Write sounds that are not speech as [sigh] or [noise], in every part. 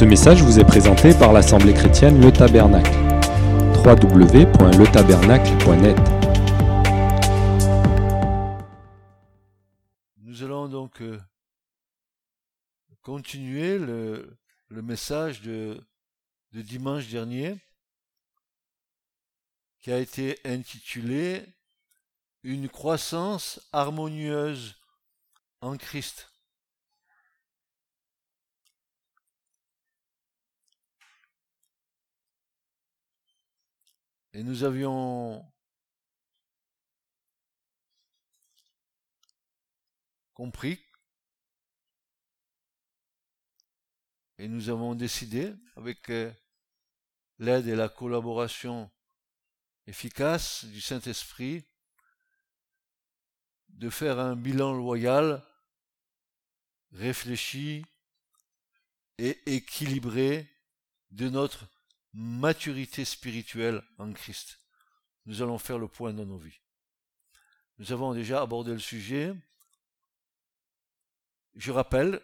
Ce message vous est présenté par l'Assemblée chrétienne Le Tabernacle. www.letabernacle.net Nous allons donc euh, continuer le, message de dimanche dernier qui a été intitulé Une croissance harmonieuse en Christ. Et nous avions compris. Et nous avons décidé, avec euh, l'aide et la collaboration efficace du Saint-Esprit, de faire un bilan loyal, réfléchi et équilibré de notre maturité spirituelle en Christ. Nous allons faire le point dans nos vies. Nous avons déjà abordé le sujet. Je rappelle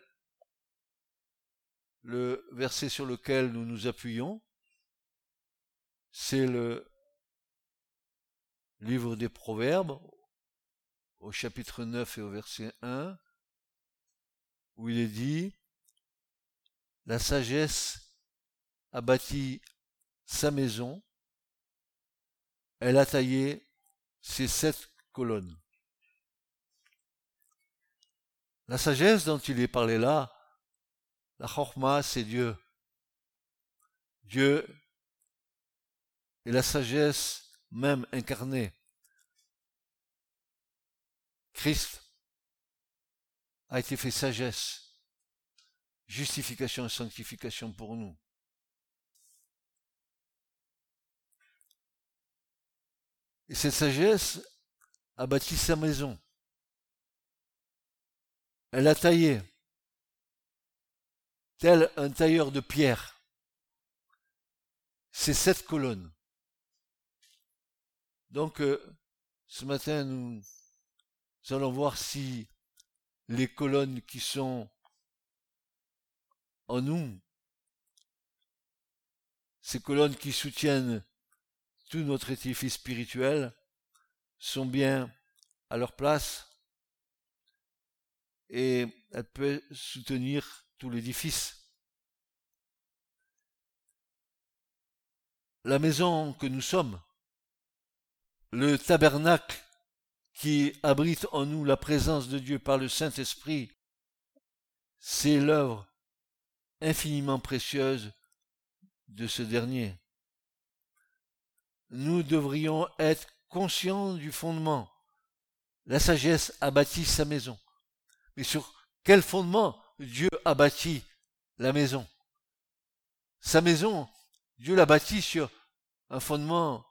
le verset sur lequel nous nous appuyons. C'est le livre des Proverbes au chapitre 9 et au verset 1 où il est dit La sagesse a bâti sa maison, elle a taillé ses sept colonnes. La sagesse dont il est parlé là, la chorma, c'est Dieu. Dieu est la sagesse même incarnée. Christ a été fait sagesse, justification et sanctification pour nous. Et cette sagesse a bâti sa maison. Elle a taillé, tel un tailleur de pierre, ces sept colonnes. Donc, euh, ce matin, nous, allons voir si les colonnes qui sont en nous, ces colonnes qui soutiennent tout notre édifice spirituel sont bien à leur place et elles peuvent soutenir tout l'édifice. La maison que nous sommes, le tabernacle qui abrite en nous la présence de Dieu par le Saint-Esprit, c'est l'œuvre infiniment précieuse de ce dernier nous devrions être conscients du fondement. La sagesse a bâti sa maison. Mais sur quel fondement Dieu a bâti la maison? Sa maison, Dieu l'a bâtie sur un fondement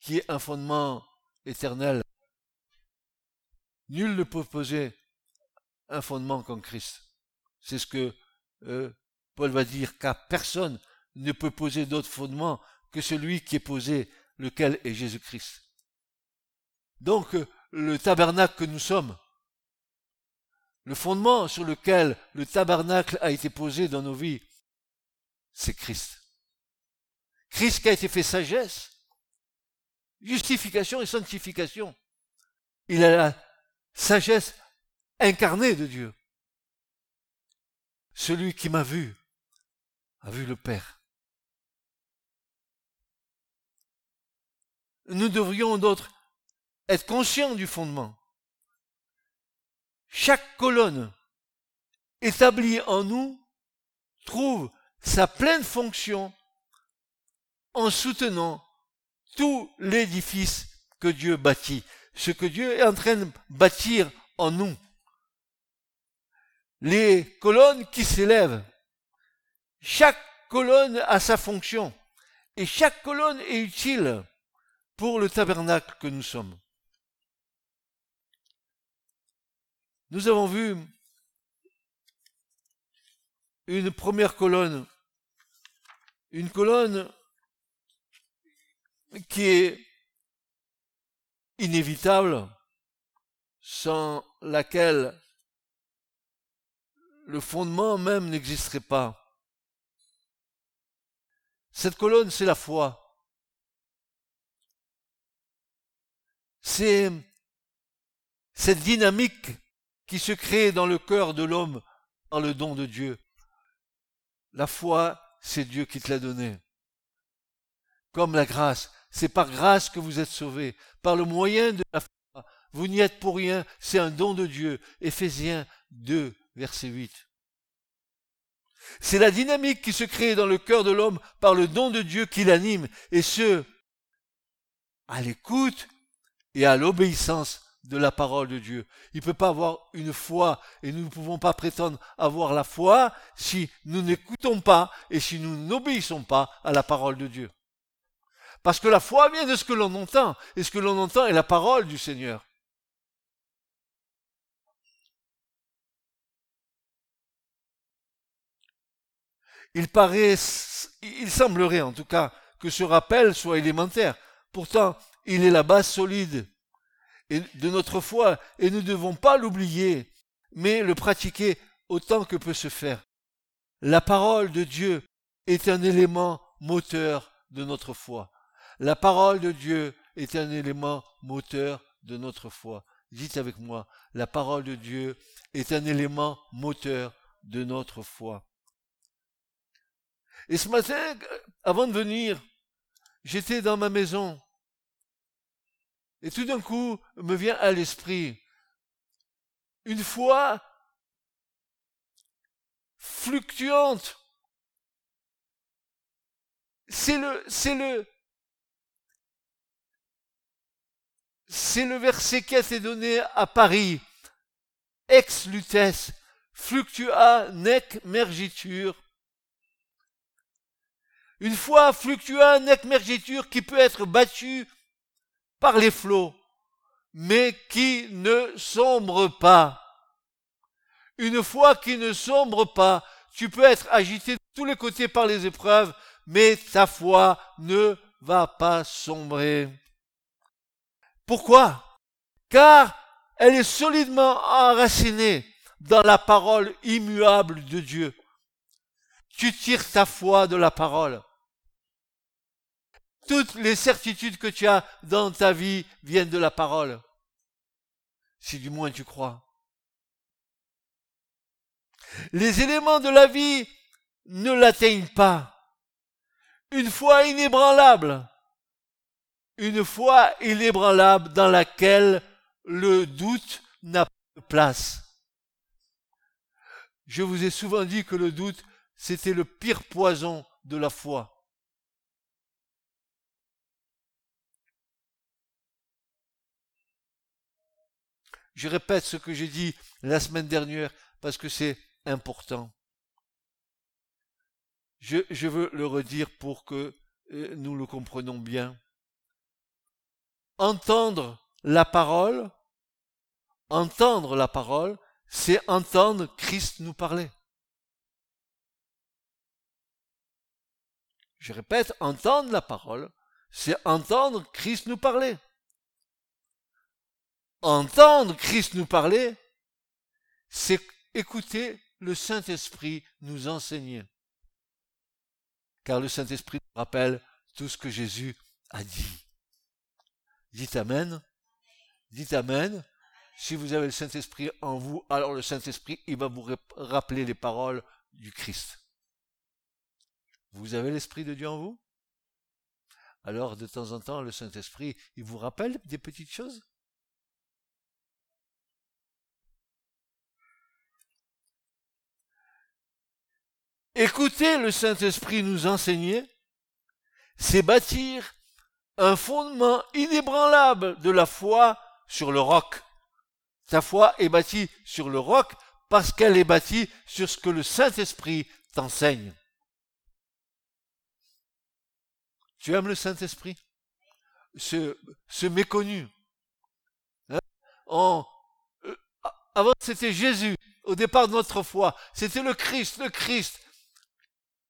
qui est un fondement éternel. Nul ne peut poser un fondement comme Christ. C'est ce que euh, Paul va dire, car personne ne peut poser d'autre fondement que celui qui est posé, lequel est Jésus-Christ. Donc, euh, le tabernacle que nous sommes, le fondement sur lequel le tabernacle a été posé dans nos vies, c'est Christ. Christ qui a été fait sagesse, justification et sanctification. Il a la sagesse incarnée de Dieu. Celui qui m'a vu a vu le Père. Nous devrions d'autres être conscients du fondement. Chaque colonne établie en nous trouve sa pleine fonction en soutenant tout l'édifice que Dieu bâtit, ce que Dieu est en train de bâtir en nous. Les colonnes qui s'élèvent, chaque colonne a sa fonction et chaque colonne est utile pour le tabernacle que nous sommes. Nous avons vu une première colonne, une colonne qui est inévitable, sans laquelle le fondement même n'existerait pas. Cette colonne, c'est la foi. C'est cette dynamique qui se crée dans le cœur de l'homme par le don de Dieu. La foi, c'est Dieu qui te l'a donné. Comme la grâce, c'est par grâce que vous êtes sauvés, par le moyen de la foi. Vous n'y êtes pour rien, c'est un don de Dieu. Éphésiens 2, verset 8. C'est la dynamique qui se crée dans le cœur de l'homme par le don de Dieu qui l'anime, et ce, à l'écoute et à l'obéissance de la parole de Dieu. Il ne peut pas avoir une foi et nous ne pouvons pas prétendre avoir la foi si nous n'écoutons pas et si nous n'obéissons pas à la parole de Dieu. Parce que la foi vient de ce que l'on entend et ce que l'on entend est la parole du Seigneur. Il paraît, il semblerait en tout cas que ce rappel soit élémentaire. Pourtant, il est la base solide de notre foi et nous ne devons pas l'oublier, mais le pratiquer autant que peut se faire. La parole de Dieu est un élément moteur de notre foi. La parole de Dieu est un élément moteur de notre foi. Dites avec moi, la parole de Dieu est un élément moteur de notre foi. Et ce matin, avant de venir, j'étais dans ma maison. Et tout d'un coup, me vient à l'esprit une foi fluctuante. C'est le, c'est le, c'est le verset qui a été donné à Paris. Ex lutes, fluctua nec mergitur, une foi fluctuante, nec mergiture qui peut être battue par les flots, mais qui ne sombre pas. Une foi qui ne sombre pas, tu peux être agité de tous les côtés par les épreuves, mais ta foi ne va pas sombrer. Pourquoi? Car elle est solidement enracinée dans la parole immuable de Dieu. Tu tires ta foi de la parole. Toutes les certitudes que tu as dans ta vie viennent de la parole. Si du moins tu crois. Les éléments de la vie ne l'atteignent pas. Une foi inébranlable. Une foi inébranlable dans laquelle le doute n'a pas de place. Je vous ai souvent dit que le doute c'était le pire poison de la foi. Je répète ce que j'ai dit la semaine dernière parce que c'est important. Je, veux le redire pour que euh, nous le comprenions bien. Entendre la parole, entendre la parole, c'est entendre Christ nous parler. Je répète, entendre la parole, c'est entendre Christ nous parler. Entendre Christ nous parler, c'est écouter le Saint-Esprit nous enseigner. Car le Saint-Esprit nous rappelle tout ce que Jésus a dit. Dites Amen. Dites Amen. Si vous avez le Saint-Esprit en vous, alors le Saint-Esprit, il va vous rappeler les paroles du Christ. Vous avez l'Esprit de Dieu en vous? Alors, de temps en temps, le Saint-Esprit, il vous rappelle des petites choses? Écoutez le Saint-Esprit nous enseigner, c'est bâtir un fondement inébranlable de la foi sur le roc. Ta foi est bâtie sur le roc parce qu'elle est bâtie sur ce que le Saint-Esprit t'enseigne. Tu aimes le Saint-Esprit? Ce, ce méconnu. Hein? Euh, avant, c'était Jésus, au départ de notre foi. C'était le Christ, le Christ.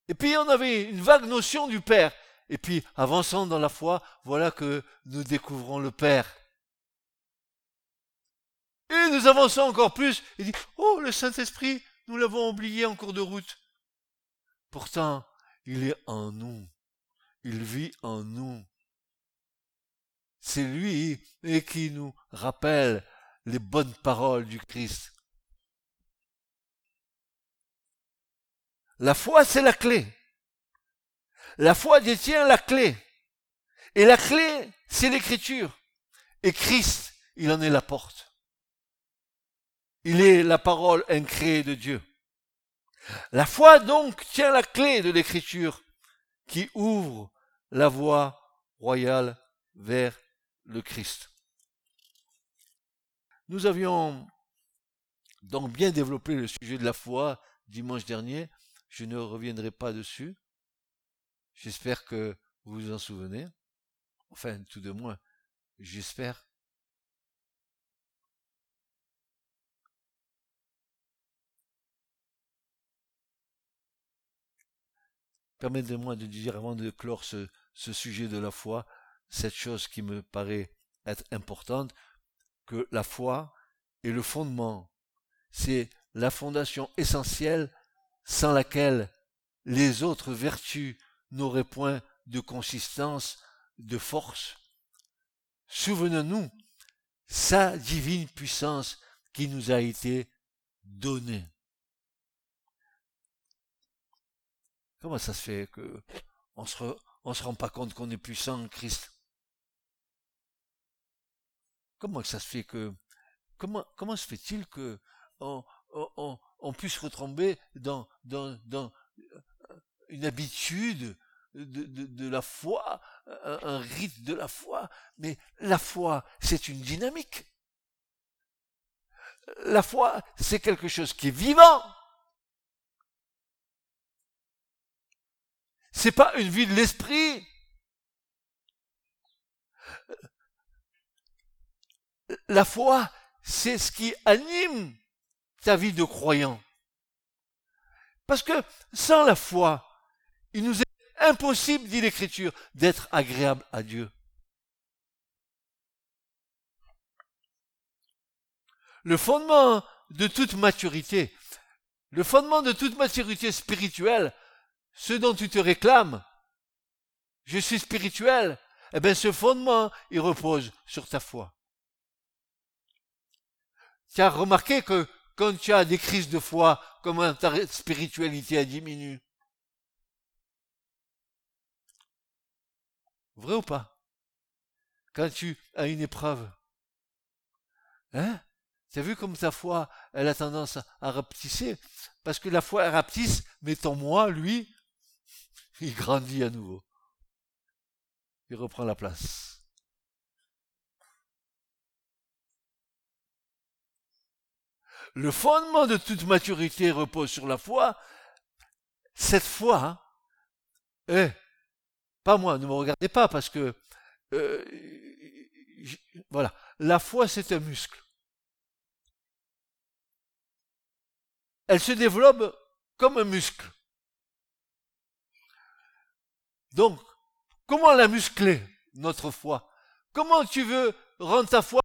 Et puis, on avait une vague notion du Père. Et puis, avançant dans la foi, voilà que nous découvrons le Père. Et nous avançons encore plus et dit, oh, le Saint-Esprit, nous l'avons oublié en cours de route. Pourtant, il est en nous. il vit en nous. C'est lui qui nous rappelle les bonnes paroles du Christ. La foi, c'est la clé. La foi détient la clé. Et la clé, c'est l'écriture. Et Christ, il en est la porte. Il est la parole incréée de Dieu. La foi donc tient la clé de l'écriture qui ouvre la voie royale vers le Christ. Nous avions donc bien développé le sujet de la foi dimanche dernier. Je ne reviendrai pas dessus. J'espère que vous vous en souvenez. Enfin, tout de moins, j'espère. Permettez-moi de dire, avant de clore ce, sujet de la foi, cette chose qui me paraît être importante, que la foi est le fondement, c'est la fondation essentielle sans laquelle les autres vertus n'auraient point de consistance, de force. Souvenons-nous, sa divine puissance qui nous a été donnée. Comment ça se fait que on se, se rend pas compte qu'on est puissant en Christ? Comment ça se fait que comment se fait-il que on, on puisse retomber dans, dans, dans une habitude de, de, de la foi, un, un, rite de la foi, mais la foi, c'est une dynamique. La foi, c'est quelque chose qui est vivant. C'est pas une vie de l'esprit. La foi, c'est ce qui anime ta vie de croyant. Parce que sans la foi, il nous est impossible, dit l'Écriture, d'être agréable à Dieu. Le fondement de toute maturité, le fondement de toute maturité spirituelle, ce dont tu te réclames, je suis spirituel, eh bien ce fondement, il repose sur ta foi. Tu as remarqué que quand tu as des crises de foi, comment ta spiritualité a diminué? Vrai ou pas? Quand tu as une épreuve, hein? Tu as vu comme ta foi, elle a tendance à rapetisser? Parce que la foi, elle rapetisse, mais ton moi, lui, [laughs] il grandit à nouveau. Il reprend la place. Le fondement de toute maturité repose sur la foi, cette foi, hein, eh, pas moi, ne me regardez pas parce que, euh, voilà, la foi c'est un muscle. Elle se développe comme un muscle. Donc, comment la muscler, notre foi? Comment tu veux rendre ta foi?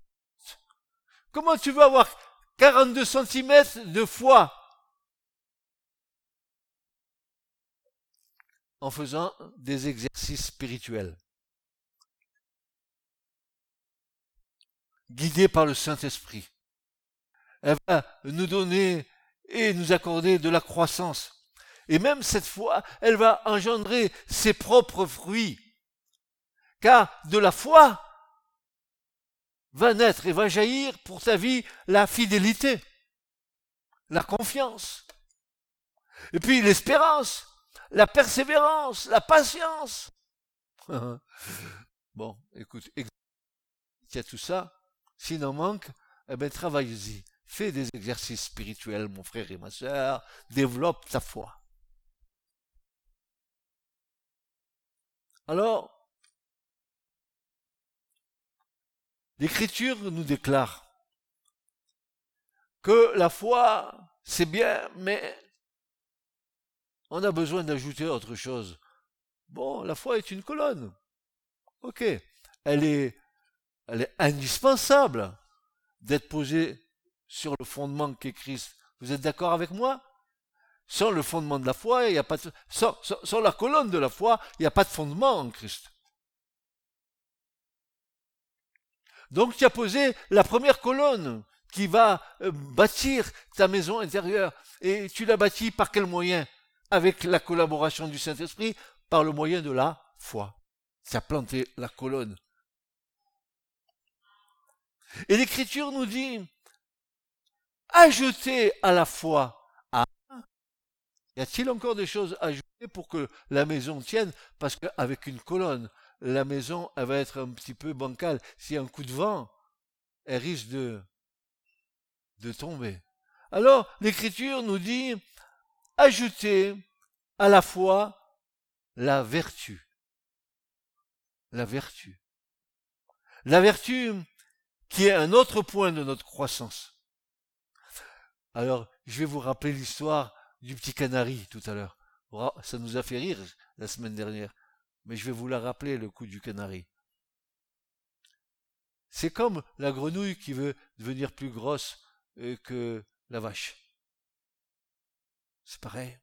Comment tu veux avoir 42 cm de foi en faisant des exercices spirituels. Guidés par le Saint-Esprit. Elle va nous donner et nous accorder de la croissance. Et même cette foi, elle va engendrer ses propres fruits. Car de la foi, va naître et va jaillir pour ta vie la fidélité, la confiance, et puis l'espérance, la persévérance, la patience. [laughs] bon, écoute, il y a tout ça. S'il en manque, eh bien, travaille-y. Fais des exercices spirituels, mon frère et ma soeur. Développe ta foi. Alors, L'Écriture nous déclare que la foi, c'est bien, mais on a besoin d'ajouter autre chose. Bon, la foi est une colonne. Ok. Elle est, indispensable d'être posée sur le fondement qu'est Christ. Vous êtes d'accord avec moi? Sans le fondement de la foi, il pas sans la colonne de la foi, il n'y a pas de fondement en Christ. Donc tu as posé la première colonne qui va euh, bâtir ta maison intérieure. Et tu l'as bâtie par quel moyen? Avec la collaboration du Saint-Esprit, par le moyen de la foi. Tu as planté la colonne. Et l'Écriture nous dit, ajoutez à la foi. Ah, y a-t-il encore des choses à ajouter pour que la maison tienne? Parce qu'avec une colonne, la maison, elle va être un petit peu bancale. A un coup de vent, elle risque de, de tomber. Alors, l'Écriture nous dit, ajoutez à la fois la vertu. La vertu. La vertu qui est un autre point de notre croissance. Alors, je vais vous rappeler l'histoire du petit canari tout à l'heure. Ça nous a fait rire la semaine dernière mais je vais vous la rappeler, le coup du canari. C'est comme la grenouille qui veut devenir plus grosse euh, que la vache. C'est pareil.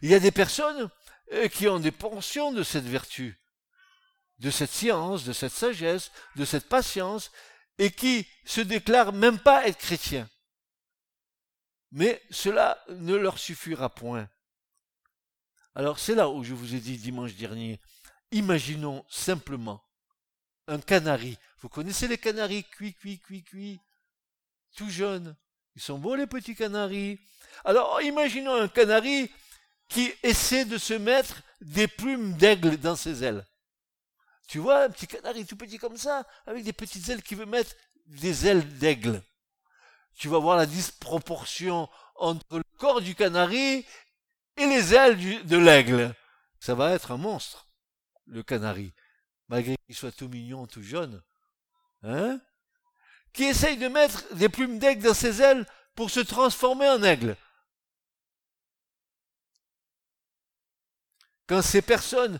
Il y a des personnes euh, qui ont des pensions de cette vertu, de cette science, de cette sagesse, de cette patience, et qui se déclarent même pas être chrétiens. Mais cela ne leur suffira point. Alors c'est là où je vous ai dit dimanche dernier, imaginons simplement un canari. Vous connaissez les canaris? Cuits, cuits, cuits, cuits, tout jeunes. Ils sont beaux les petits canaris. Alors imaginons un canari qui essaie de se mettre des plumes d'aigle dans ses ailes. Tu vois, un petit canari tout petit comme ça, avec des petites ailes qui veut mettre des ailes d'aigle. Tu vas voir la disproportion entre le corps du canari et les ailes de l'aigle. Ça va être un monstre, le canari, malgré qu'il soit tout mignon, tout jaune. Hein? Qui essaye de mettre des plumes d'aigle dans ses ailes pour se transformer en aigle? Quand ces personnes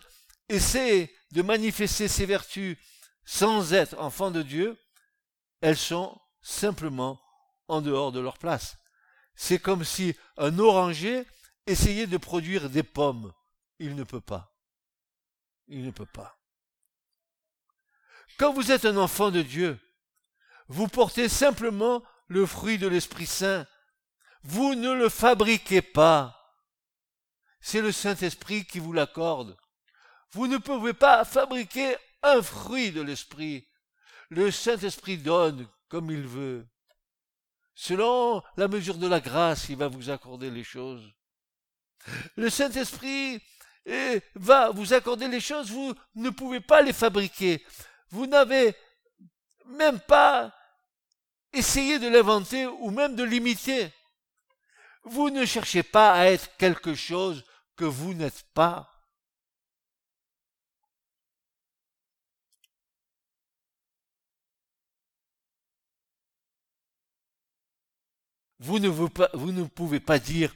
essaient de manifester ces vertus sans être enfants de Dieu, elles sont simplement en dehors de leur place. C'est comme si un oranger essayer de produire des pommes. Il ne peut pas. Il ne peut pas. Quand vous êtes un enfant de Dieu, vous portez simplement le fruit de l'Esprit Saint. Vous ne le fabriquez pas. C'est le Saint-Esprit qui vous l'accorde. Vous ne pouvez pas fabriquer un fruit de l'Esprit. Le Saint-Esprit donne comme il veut. Selon la mesure de la grâce, il va vous accorder les choses. Le Saint-Esprit va vous accorder les choses, vous ne pouvez pas les fabriquer. Vous n'avez même pas essayé de l'inventer ou même de l'imiter. Vous ne cherchez pas à être quelque chose que vous n'êtes pas. Vous ne pouvez pas dire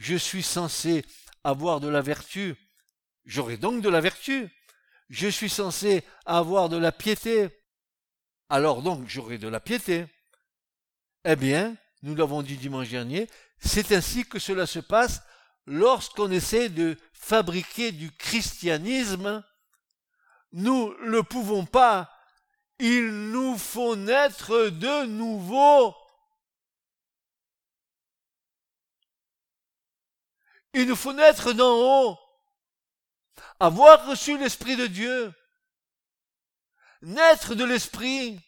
je suis censé avoir de la vertu, j'aurai donc de la vertu. Je suis censé avoir de la piété, alors donc j'aurai de la piété. Eh bien, nous l'avons dit dimanche dernier, c'est ainsi que cela se passe lorsqu'on essaie de fabriquer du christianisme. Nous ne le pouvons pas. Il nous faut naître de nouveau. Il nous faut naître d'en haut, avoir reçu l'Esprit de Dieu, naître de l'Esprit,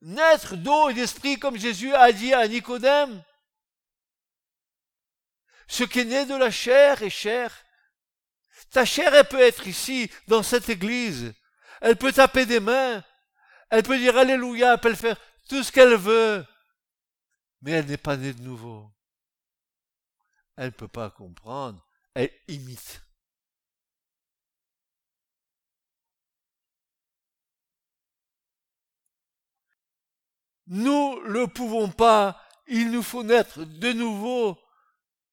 naître d'eau et d'Esprit comme Jésus a dit à Nicodème. Ce qui est né de la chair est chair. Ta chair, elle peut être ici, dans cette église. Elle peut taper des mains. Elle peut dire Alléluia, elle peut faire tout ce qu'elle veut. Mais elle n'est pas née de nouveau elle ne peut pas comprendre, elle imite. Nous ne pouvons pas, il nous faut naître de nouveau.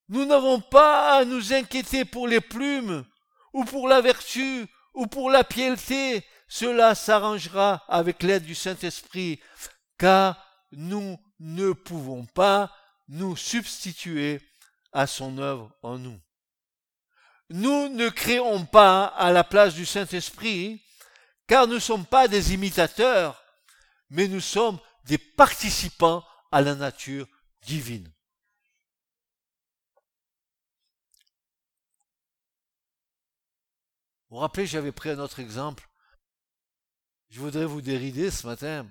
Nous n'avons pas à nous inquiéter pour les plumes, ou pour la vertu, ou pour la piété. Cela s'arrangera avec l'aide du Saint-Esprit, car nous ne pouvons pas nous substituer à son œuvre en nous. Nous ne créons pas à la place du Saint-Esprit, car nous ne sommes pas des imitateurs, mais nous sommes des participants à la nature divine. Vous vous rappelez, j'avais pris un autre exemple. Je voudrais vous dérider ce matin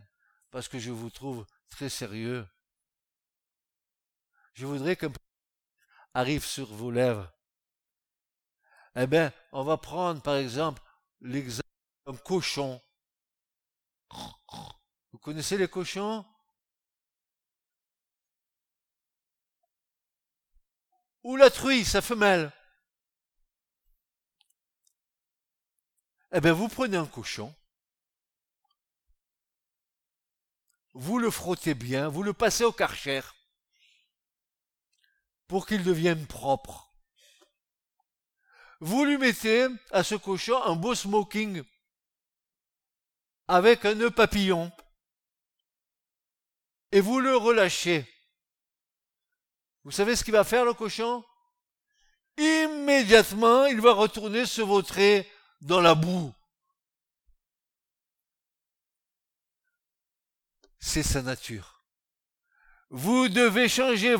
parce que je vous trouve très sérieux. Je voudrais qu'un arrive sur vos lèvres. Eh bien, on va prendre par exemple l'exemple d'un cochon. Vous connaissez les cochons? Ou la truie, sa femelle. Eh bien, vous prenez un cochon, vous le frottez bien, vous le passez au karcher pour qu'il devienne propre. Vous lui mettez à ce cochon un beau smoking avec un nœud papillon et vous le relâchez. Vous savez ce qu'il va faire le cochon? Immédiatement, il va retourner se vautrer dans la boue. C'est sa nature. Vous devez changer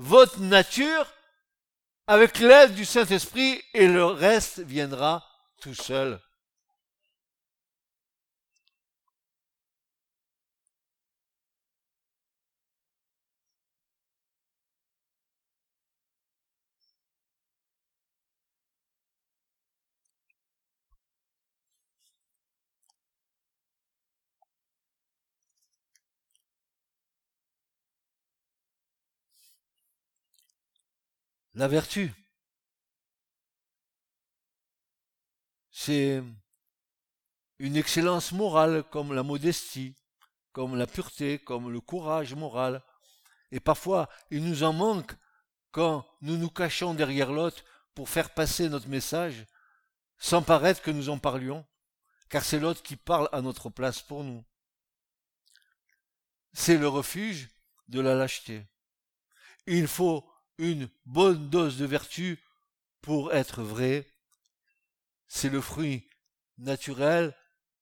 votre nature avec l'aide du Saint-Esprit et le reste viendra tout seul. La vertu, c'est une excellence morale comme la modestie, comme la pureté, comme le courage moral. Et parfois, il nous en manque quand nous nous cachons derrière l'autre pour faire passer notre message, sans paraître que nous en parlions, car c'est l'autre qui parle à notre place pour nous. C'est le refuge de la lâcheté. Il faut une bonne dose de vertu pour être vrai, c'est le fruit naturel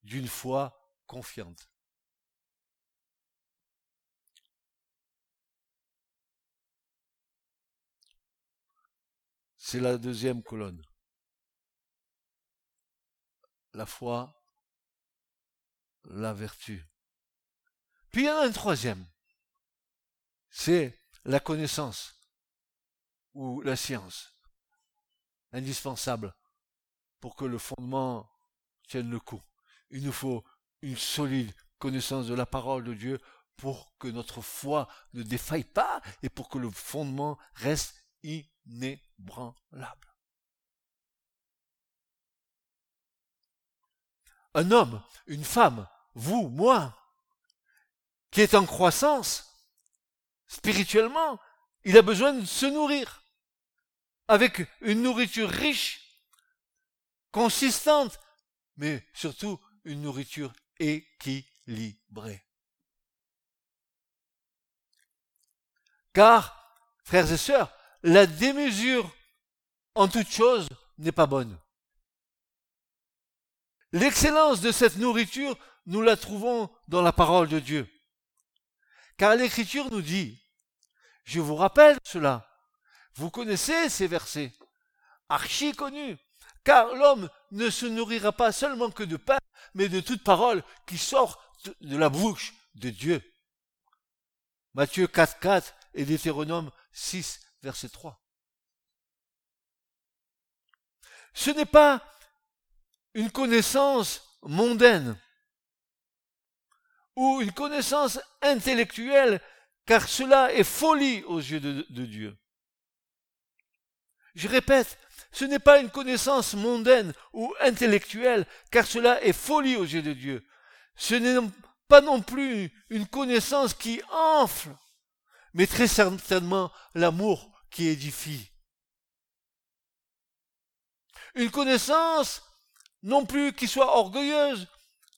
d'une foi confiante. C'est la deuxième colonne. La foi, la vertu. Puis il y en a un troisième. C'est la connaissance ou la science, indispensable pour que le fondement tienne le coup. Il nous faut une solide connaissance de la parole de Dieu pour que notre foi ne défaille pas et pour que le fondement reste inébranlable. Un homme, une femme, vous, moi, qui est en croissance, spirituellement, il a besoin de se nourrir avec une nourriture riche, consistante, mais surtout une nourriture équilibrée. Car, frères et sœurs, la démesure en toute chose n'est pas bonne. L'excellence de cette nourriture, nous la trouvons dans la parole de Dieu. Car l'Écriture nous dit, je vous rappelle cela, vous connaissez ces versets, archi connus, car l'homme ne se nourrira pas seulement que de pain, mais de toute parole qui sort de la bouche de Dieu. Matthieu 4, 4 et Deutéronome 6, verset 3. Ce n'est pas une connaissance mondaine ou une connaissance intellectuelle, car cela est folie aux yeux de, de Dieu. Je répète, ce n'est pas une connaissance mondaine ou intellectuelle, car cela est folie aux yeux de Dieu. Ce n'est pas non plus une connaissance qui enfle, mais très certainement l'amour qui édifie. Une connaissance non plus qui soit orgueilleuse,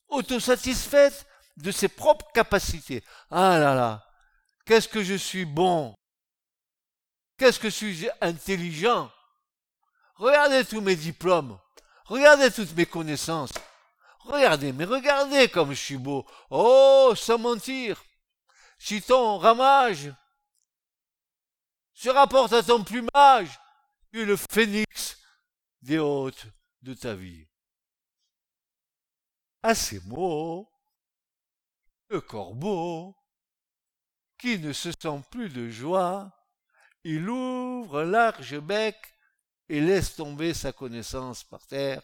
autosatisfaite de ses propres capacités. Ah là là, qu'est-ce que je suis bon Qu'est-ce que je intelligent? Regardez tous mes diplômes. Regardez toutes mes connaissances. Regardez, mais regardez comme je suis beau. Oh, sans mentir. Si ton ramage se rapporte à ton plumage, tu es le phénix des hôtes de ta vie. À ces mots, le corbeau, qui ne se sent plus de joie, il ouvre large bec et laisse tomber sa connaissance par terre.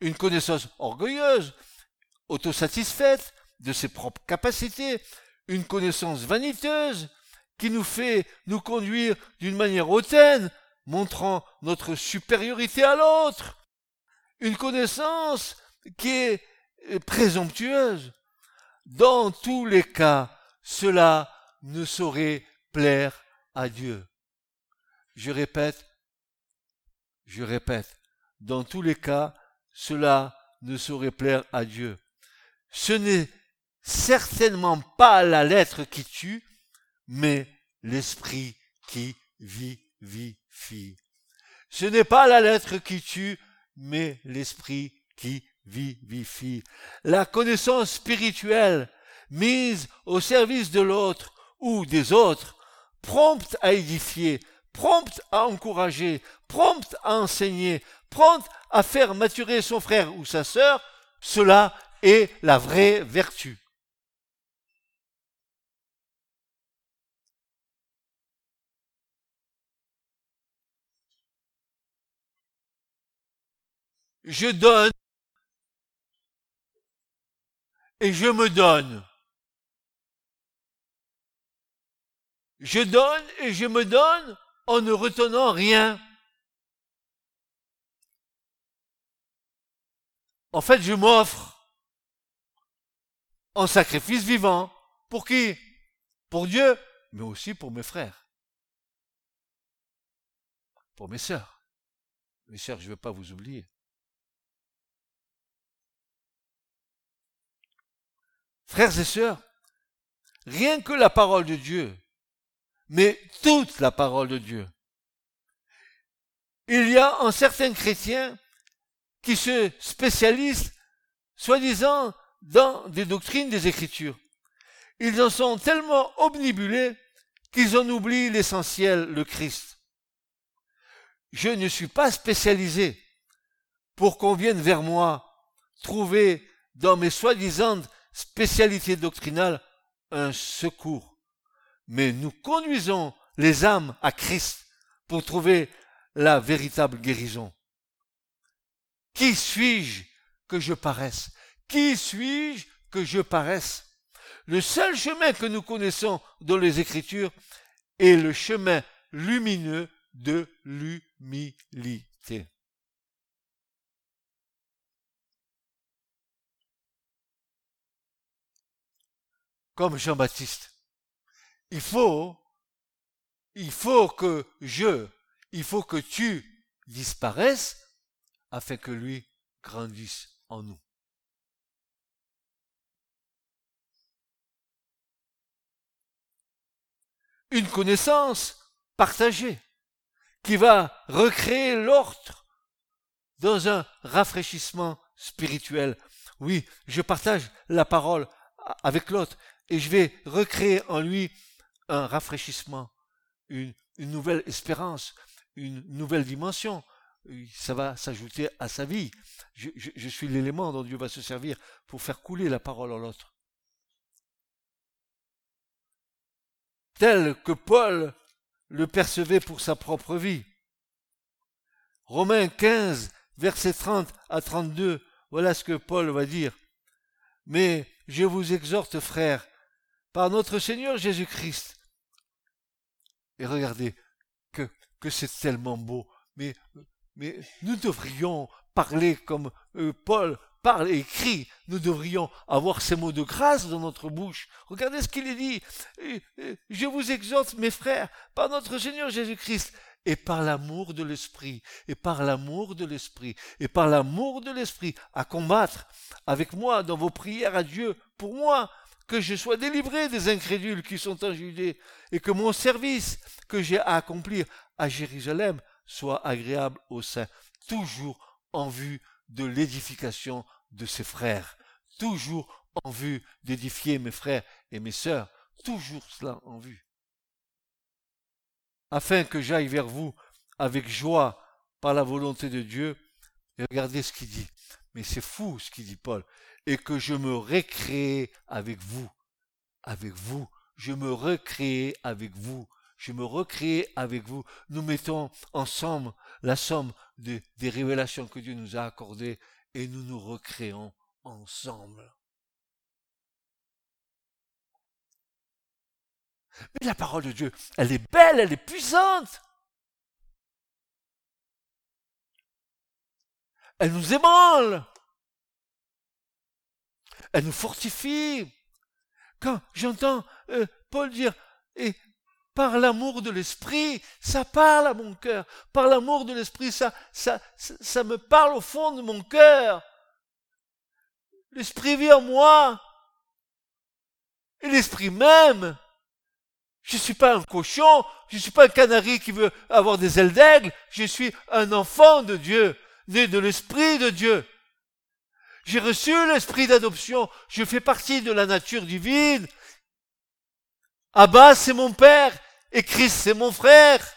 Une connaissance orgueilleuse, autosatisfaite de ses propres capacités, une connaissance vaniteuse qui nous fait nous conduire d'une manière hautaine, montrant notre supériorité à l'autre, une connaissance qui est présomptueuse. Dans tous les cas, cela ne saurait plaire à Dieu. Je répète, je répète, dans tous les cas, cela ne saurait plaire à Dieu. Ce n'est certainement pas la lettre qui tue, mais l'esprit qui vivifie. Ce n'est pas la lettre qui tue, mais l'esprit qui La connaissance spirituelle mise au service de l'autre ou des autres, prompte à édifier, prompte à encourager, prompte à enseigner, prompte à faire maturer son frère ou sa sœur, cela est la vraie vertu. Je donne et je me donne. Je donne et je me donne en ne retenant rien. En fait, je m'offre en sacrifice vivant. Pour qui? Pour Dieu, mais aussi pour mes frères. Pour mes sœurs. Mes sœurs, je ne veux pas vous oublier. Frères et sœurs, rien que la parole de Dieu, mais toute la parole de Dieu. Il y a en certains chrétiens qui se spécialisent, soi-disant, dans des doctrines des Écritures. Ils en sont tellement omnibulés qu'ils en oublient l'essentiel, le Christ. Je ne suis pas spécialisé pour qu'on vienne vers moi trouver dans mes soi-disant spécialité doctrinale, un secours. Mais nous conduisons les âmes à Christ pour trouver la véritable guérison. Qui suis-je que je paraisse? Qui suis-je que je paraisse? Le seul chemin que nous connaissons dans les Écritures est le chemin lumineux de l'humilité. Comme Jean-Baptiste. Il faut, il faut que je, il faut que tu disparaisses afin que lui grandisse en nous. Une connaissance partagée qui va recréer l'ordre dans un rafraîchissement spirituel. Oui, je partage la parole avec l'autre, et je vais recréer en lui un rafraîchissement, une, nouvelle espérance, une nouvelle dimension. Ça va s'ajouter à sa vie. Je, suis l'élément dont Dieu va se servir pour faire couler la parole en l'autre. Tel que Paul le percevait pour sa propre vie. Romains 15, versets 30 à 32, voilà ce que Paul va dire. Mais je vous exhorte, frères, par notre Seigneur Jésus-Christ. Et regardez que, c'est tellement beau. Mais, mais nous devrions parler comme euh, Paul parle et écrit. Nous devrions avoir ces mots de grâce dans notre bouche. Regardez ce qu'il est dit. Je vous exhorte, mes frères, par notre Seigneur Jésus-Christ, et par l'amour de l'esprit, et par l'amour de l'esprit, et par l'amour de l'esprit, à combattre avec moi dans vos prières à Dieu pour moi, que je sois délivré des incrédules qui sont en Judée, et que mon service que j'ai à accomplir à Jérusalem soit agréable aux saints, toujours en vue de l'édification de ses frères, toujours en vue d'édifier mes frères et mes sœurs, toujours cela en vue. Afin que j'aille vers vous avec joie par la volonté de Dieu, et regardez ce qu'il dit. Mais c'est fou ce qu'il dit Paul. Et que je me récrée avec vous. Avec vous. Je me recrée avec vous. Je me recrée avec vous. Nous mettons ensemble la somme des révélations que Dieu nous a accordées et nous nous recréons ensemble. Mais la parole de Dieu, elle est belle, elle est puissante. Elle nous ébranle. Elle nous fortifie. Quand j'entends euh, Paul dire, et par l'amour de l'esprit, ça parle à mon cœur. Par l'amour de l'esprit, ça, me parle au fond de mon cœur. L'esprit vit en moi. Et l'esprit même. Je ne suis pas un cochon, je ne suis pas un canari qui veut avoir des ailes d'aigle, je suis un enfant de Dieu, né de l'Esprit de Dieu. J'ai reçu l'esprit d'adoption, je fais partie de la nature divine. Abba, c'est mon père, et Christ, c'est mon frère.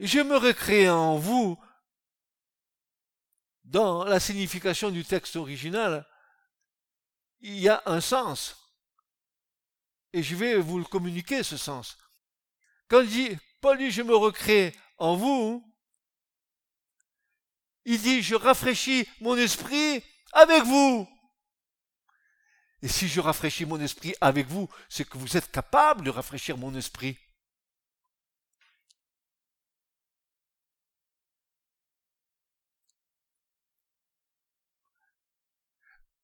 je me recrée en vous, dans la signification du texte original, il y a un sens. Et je vais vous le communiquer, ce sens. Quand il dit, Paul dit, je me recrée en vous, il dit, je rafraîchis mon esprit avec vous. Et si je rafraîchis mon esprit avec vous, c'est que vous êtes capable de rafraîchir mon esprit.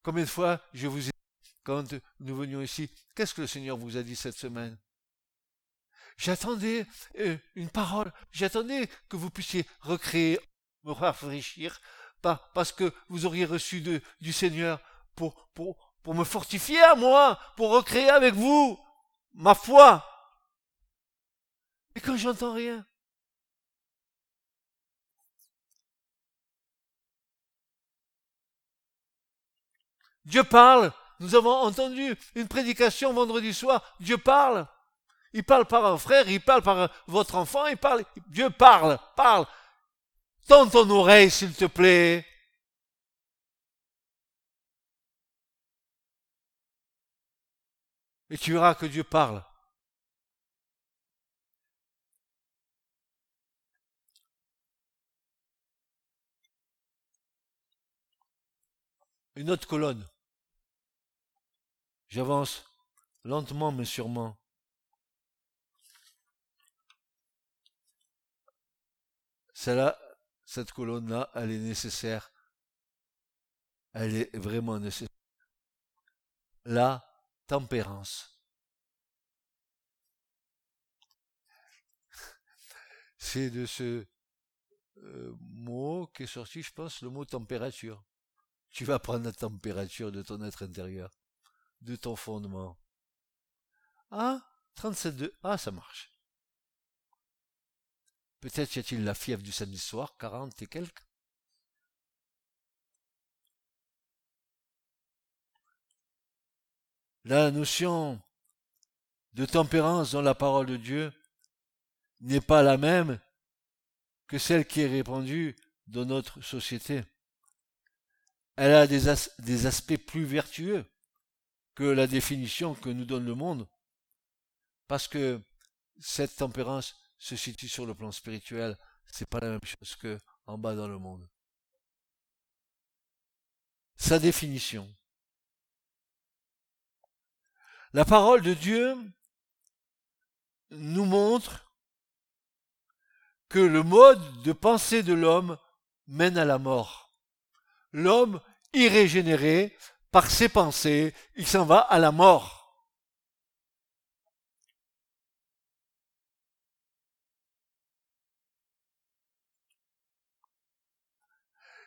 Combien de fois je vous ai dit, quand nous venions ici, qu'est-ce que le Seigneur vous a dit cette semaine? J'attendais euh, une parole, j'attendais que vous puissiez recréer, me rafraîchir, parce que vous auriez reçu du Seigneur pour, pour, pour me fortifier à moi, pour recréer avec vous ma foi. Et quand j'entends rien, Dieu parle. Nous avons entendu une prédication vendredi soir. Dieu parle. Il parle par un frère, il parle par votre enfant, il parle. Dieu parle, parle. Tends ton oreille, s'il te plaît. Et tu verras que Dieu parle. Une autre colonne. J'avance lentement mais sûrement. Celle-là, cette colonne-là, elle est nécessaire. Elle est vraiment nécessaire. La tempérance. [laughs] C'est de ce euh, mot qui est sorti, je pense, le mot température. Tu vas prendre la température de ton être intérieur de ton fondement. Ah, 37,2. Ah, ça marche. Peut-être y a-t-il la fièvre du samedi soir, 40 et quelques. La notion de tempérance dans la parole de Dieu n'est pas la même que celle qui est répandue dans notre société. Elle a des, des aspects plus vertueux que la définition que nous donne le monde, parce que cette tempérance se situe sur le plan spirituel, c'est pas la même chose que bas dans le monde. Sa définition. La parole de Dieu nous montre que le mode de pensée de l'homme mène à la mort. L'homme, irrégénéré, par ses pensées, il s'en va à la mort.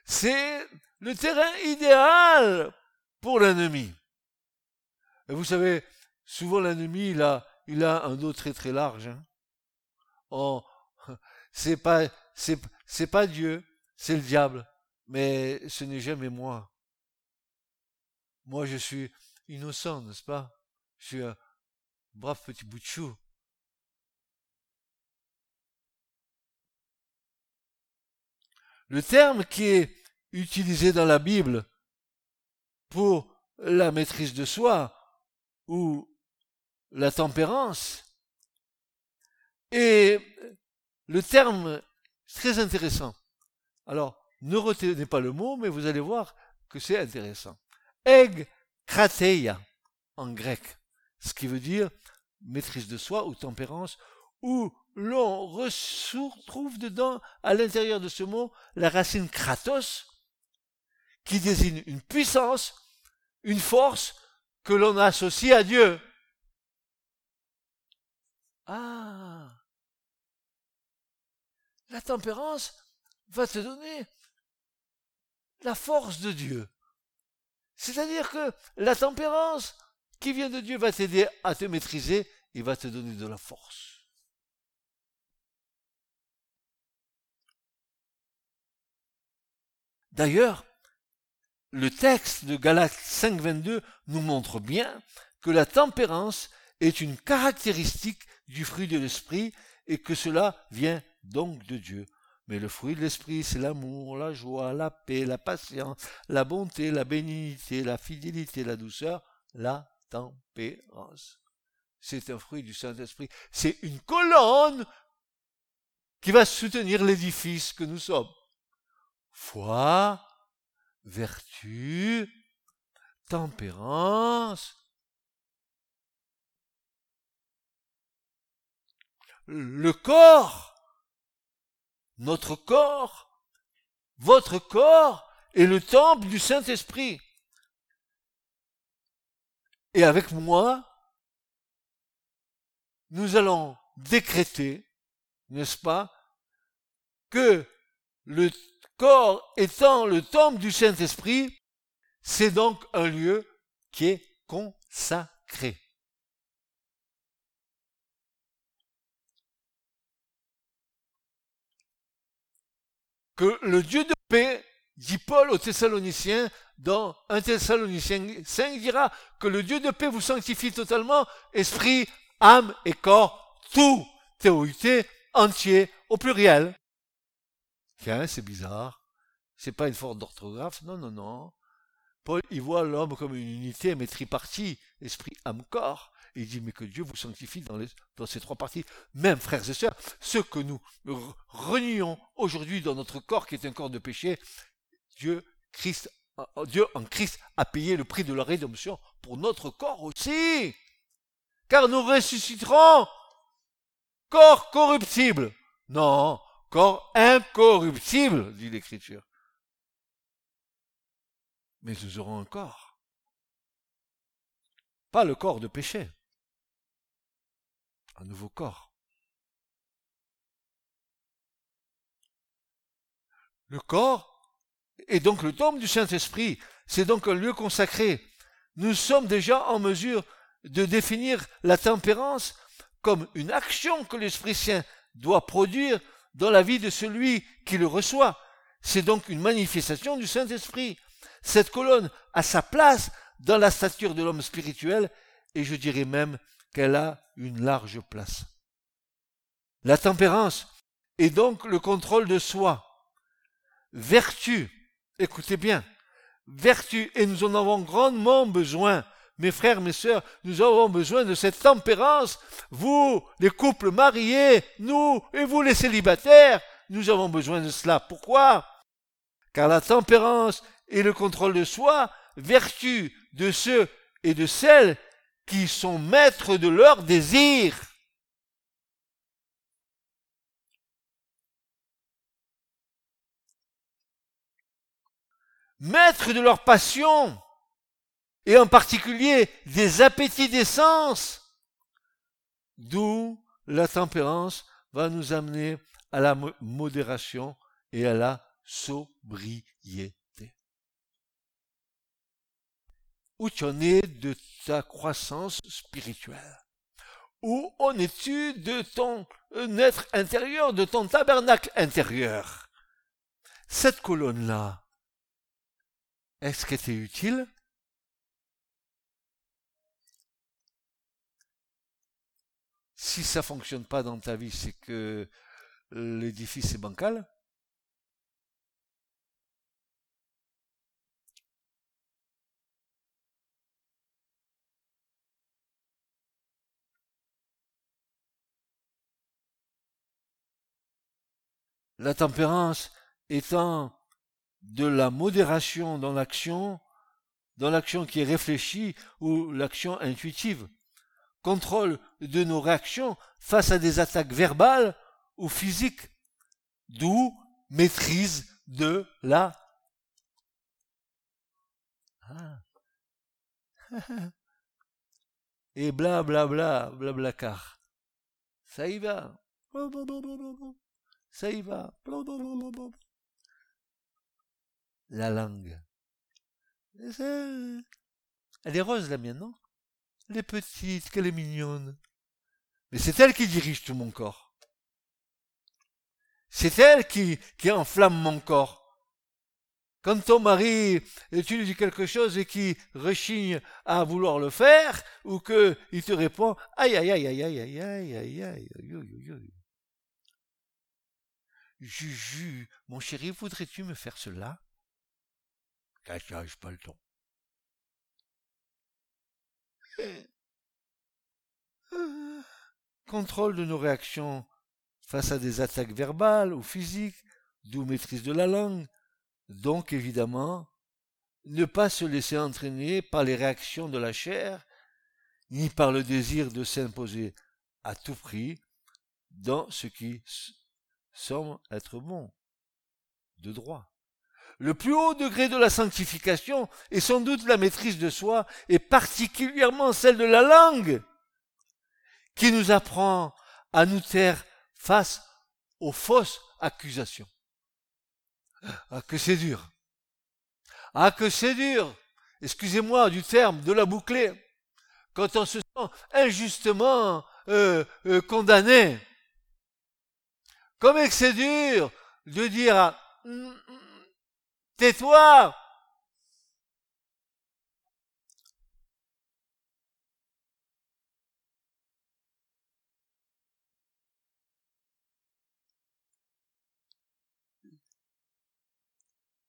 C'est le terrain idéal pour l'ennemi. Et vous savez, souvent l'ennemi, il a, il a un dos très très large. Hein. Oh, [laughs] c'est pas, c'est, c'est pas Dieu, c'est le diable. Mais ce n'est jamais moi. Moi, je suis innocent, n'est-ce pas? Je suis un brave petit bout de chou. Le terme qui est utilisé dans la Bible pour la maîtrise de soi ou la tempérance est le terme très intéressant. Alors, ne retenez pas le mot, mais vous allez voir que c'est intéressant. Eg krateia en grec, ce qui veut dire maîtrise de soi ou tempérance, où l'on retrouve dedans, à l'intérieur de ce mot, la racine kratos, qui désigne une puissance, une force que l'on associe à Dieu. Ah La tempérance va te donner la force de Dieu. C'est-à-dire que la tempérance qui vient de Dieu va t'aider à te maîtriser et va te donner de la force. D'ailleurs, le texte de Galates 5.22 nous montre bien que la tempérance est une caractéristique du fruit de l'esprit et que cela vient donc de Dieu. Mais le fruit de l'esprit, c'est l'amour, la joie, la paix, la patience, la bonté, la bénignité, la fidélité, la douceur, la tempérance. C'est un fruit du Saint-Esprit. C'est une colonne qui va soutenir l'édifice que nous sommes. Foi, vertu, tempérance. Le corps notre corps, votre corps est le temple du Saint-Esprit. Et avec moi, nous allons décréter, n'est-ce pas, que le corps étant le temple du Saint-Esprit, c'est donc un lieu qui est consacré. Que le Dieu de paix, dit Paul aux Thessaloniciens, dans 1 Thessaloniciens 5 dira que le Dieu de paix vous sanctifie totalement, esprit, âme et corps, tout, théorité, entier, au pluriel. Tiens, c'est bizarre. C'est pas une faute d'orthographe? Non, non, non. Paul, il voit l'homme comme une unité, mais tripartie, esprit, âme, corps il dit, mais que Dieu vous sanctifie dans, dans ces trois parties. Même, frères et sœurs, ce que nous renions aujourd'hui dans notre corps, qui est un corps de péché, Dieu, Christ, Dieu en Christ a payé le prix de la rédemption pour notre corps aussi. Car nous ressusciterons corps corruptible. Non, corps incorruptible, dit l'Écriture. Mais nous aurons un corps. Pas le corps de péché un nouveau corps. Le corps est donc le temple du Saint-Esprit. C'est donc un lieu consacré. Nous sommes déjà en mesure de définir la tempérance comme une action que l'Esprit Saint doit produire dans la vie de celui qui le reçoit. C'est donc une manifestation du Saint-Esprit. Cette colonne a sa place dans la stature de l'homme spirituel et je dirais même qu'elle a une large place. La tempérance est donc le contrôle de soi. Vertu, écoutez bien, vertu, et nous en avons grandement besoin. Mes frères, mes sœurs, nous avons besoin de cette tempérance. Vous, les couples mariés, nous, et vous, les célibataires, nous avons besoin de cela. Pourquoi? Car la tempérance est le contrôle de soi, vertu de ceux et de celles qui sont maîtres de leurs désirs. maîtres de leurs passions, et en particulier des appétits des sens, d'où la tempérance va nous amener à la modération et à la sobriété. Où tu en es de ta croissance spirituelle. Où en es-tu de ton être intérieur, de ton tabernacle intérieur? Cette colonne-là, est-ce qu'elle t'est utile? Si ça fonctionne pas dans ta vie, c'est que l'édifice est bancal. La tempérance étant de la modération dans l'action, dans l'action qui est réfléchie ou l'action intuitive. Contrôle de nos réactions face à des attaques verbales ou physiques. D'où maîtrise de la ah. [laughs] et bla bla bla bla bla car ça y va ça y va. La langue. Elle est rose, la mienne, non Elle est petite, qu'elle est mignonne. Mais c'est elle qui dirige tout mon corps. C'est elle qui, qui enflamme mon corps. Quand ton mari, tu lui dis quelque chose et qui rechigne à vouloir le faire, ou que il te répond aïe aïe aïe aïe aïe aïe aïe aïe aïe aïe aïe Juju, mon chéri, voudrais-tu me faire cela? Cacha, j'ai pas le temps. [laughs] Contrôle de nos réactions face à des attaques verbales ou physiques, d'où maîtrise de la langue. Donc, évidemment, ne pas se laisser entraîner par les réactions de la chair, ni par le désir de s'imposer à tout prix dans ce qui semble être bon, de droit. Le plus haut degré de la sanctification est sans doute la maîtrise de soi, et particulièrement celle de la langue, qui nous apprend à nous taire face aux fausses accusations. Ah, que c'est dur. Ah, que c'est dur. Excusez-moi du terme, de la boucler. Quand on se sent injustement euh, euh, condamné, comme c'est dur de dire tais-toi.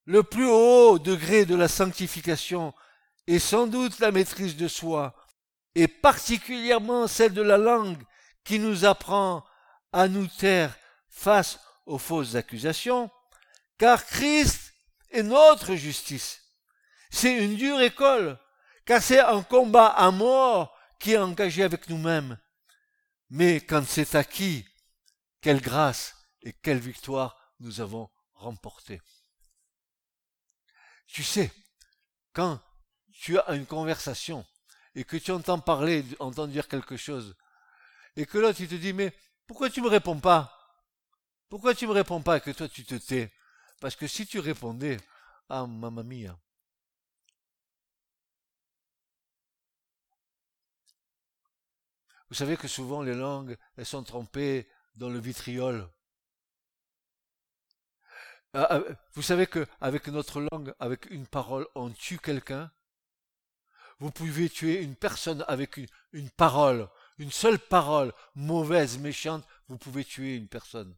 Le plus haut degré de la sanctification est sans doute la maîtrise de soi, et particulièrement celle de la langue qui nous apprend à nous taire face aux fausses accusations, car Christ est notre justice. C'est une dure école, car c'est un combat à mort qui est engagé avec nous-mêmes. Mais quand c'est acquis, quelle grâce et quelle victoire nous avons remporté. Tu sais, quand tu as une conversation et que tu entends parler, entends dire quelque chose, et que là tu te dis mais pourquoi tu me réponds pas? Pourquoi tu me réponds pas que toi tu te tais? Parce que si tu répondais, ah mamma mia. Vous savez que souvent les langues, elles sont trempées dans le vitriol. Ah, ah, vous savez que avec notre langue, avec une parole, on tue quelqu'un? Vous pouvez tuer une personne avec une parole, une seule parole mauvaise, méchante. Vous pouvez tuer une personne.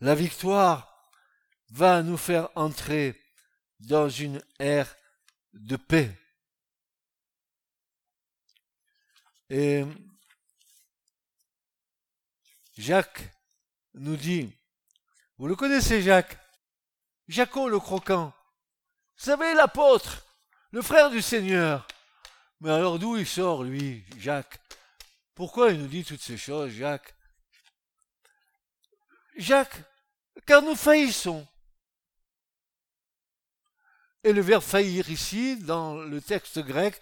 La victoire va nous faire entrer dans une ère de paix. Et Jacques nous dit, vous le connaissez Jacques, Jaco le croquant, vous savez l'apôtre, le frère du Seigneur. Mais alors d'où il sort lui, Jacques? Pourquoi il nous dit toutes ces choses, Jacques? Jacques, car nous faillissons. Et le verbe faillir ici, dans le texte grec,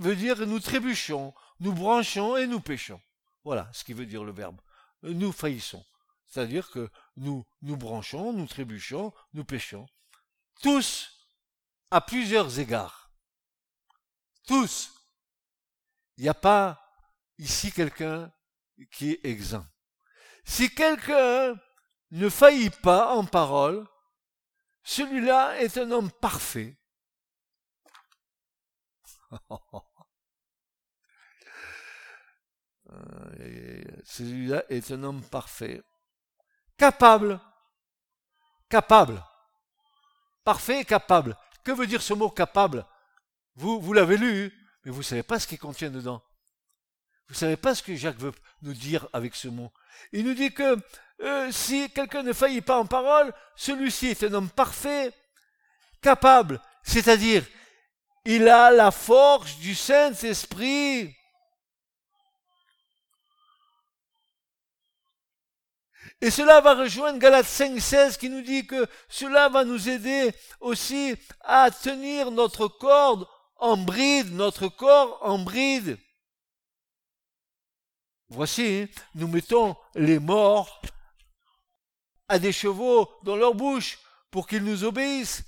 veut dire nous trébuchons, nous branchons et nous péchons. Voilà ce qui veut dire le verbe. Nous faillissons. C'est-à-dire que nous nous branchons, nous trébuchons, nous péchons. Tous, à plusieurs égards. Tous. Il n'y a pas ici quelqu'un qui est exempt. Si quelqu'un ne faillit pas en parole, celui-là est un homme parfait. [laughs] celui-là est un homme parfait. Capable. Capable. Parfait et capable. Que veut dire ce mot capable? Vous, vous l'avez lu, mais vous ne savez pas ce qu'il contient dedans. Vous ne savez pas ce que Jacques veut nous dire avec ce mot. Il nous dit que euh, si quelqu'un ne faillit pas en parole, celui-ci est un homme parfait, capable, c'est-à-dire il a la force du Saint-Esprit. Et cela va rejoindre Galates 5.16 qui nous dit que cela va nous aider aussi à tenir notre corde en bride, notre corps en bride. Voici, nous mettons les morts à des chevaux dans leur bouche pour qu'ils nous obéissent.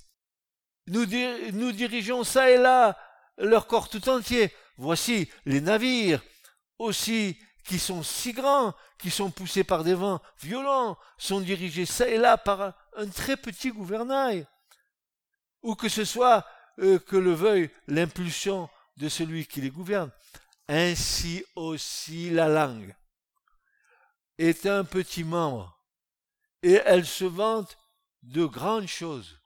Nous, dirigeons ça et là leur corps tout entier. Voici les navires aussi qui sont si grands, qui sont poussés par des vents violents, sont dirigés ça et là par un, très petit gouvernail. Ou que ce soit euh, que le veuille l'impulsion de celui qui les gouverne. Ainsi aussi la langue est un petit membre, et elle se vante de grandes choses.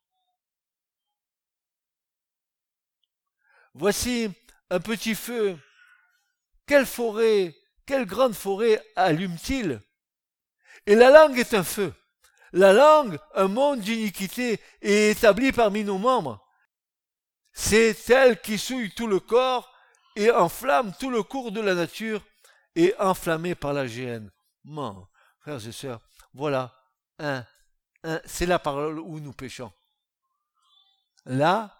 Voici un petit feu. Quelle forêt, quelle grande forêt allume-t-il? Et la langue est un feu. La langue, un monde d'iniquité, est établi parmi nos membres. C'est elle qui souille tout le corps et enflamme tout le cours de la nature et enflammé par la. Mon, frères et sœurs, voilà, un, un, c'est la parole où nous péchons. Là,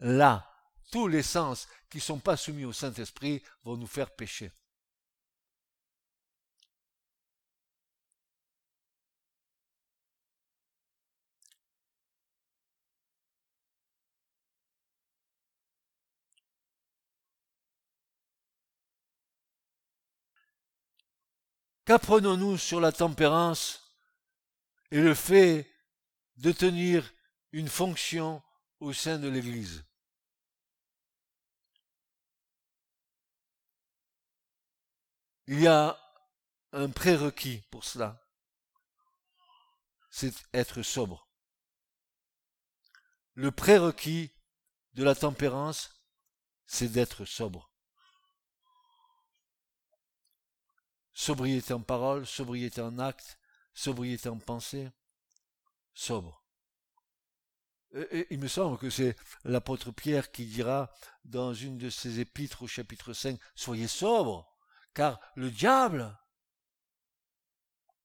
là, tous les sens qui ne sont pas soumis au Saint-Esprit vont nous faire pécher. Qu'apprenons-nous sur la tempérance et le fait de tenir une fonction au sein de l'Église Il y a un prérequis pour cela, c'est être sobre. Le prérequis de la tempérance, c'est d'être sobre. Sobriété en parole, sobriété en acte, sobriété en pensée, sobre. Il me semble que c'est l'apôtre Pierre qui dira dans une de ses épîtres au chapitre 5, Soyez sobre, car le diable,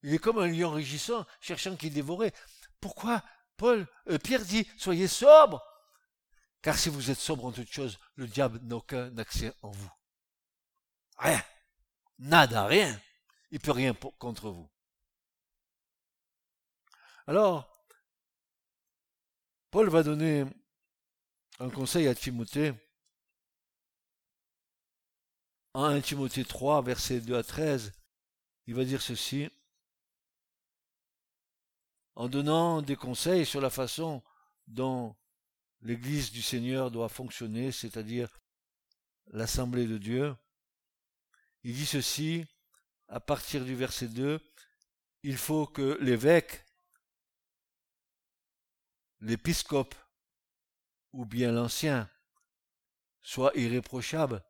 il est comme un lion rugissant, cherchant qui dévorait. Pourquoi Paul, euh, Pierre dit, Soyez sobre, car si vous êtes sobre en toutes choses, le diable n'a aucun accès en vous. Rien. Nada, rien. Il peut rien contre vous. Alors, Paul va donner un conseil à Timothée. En 1 Timothée 3, versets 2 à 13, il va dire ceci. En donnant des conseils sur la façon dont l'Église du Seigneur doit fonctionner, c'est-à-dire l'Assemblée de Dieu, il dit ceci, à partir du verset 2, il faut que l'évêque, l'épiscope ou bien l'ancien soit irréprochable,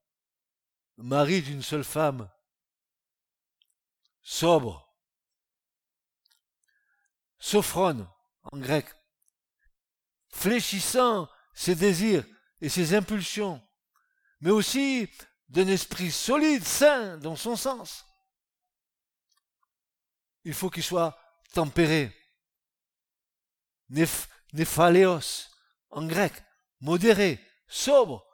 mari d'une seule femme, sobre, sophrone en grec, fléchissant ses désirs et ses impulsions, mais aussi d'un esprit solide, sain dans son sens. Il faut qu'il soit tempéré. Néphaleos, en grec, modéré, sobre,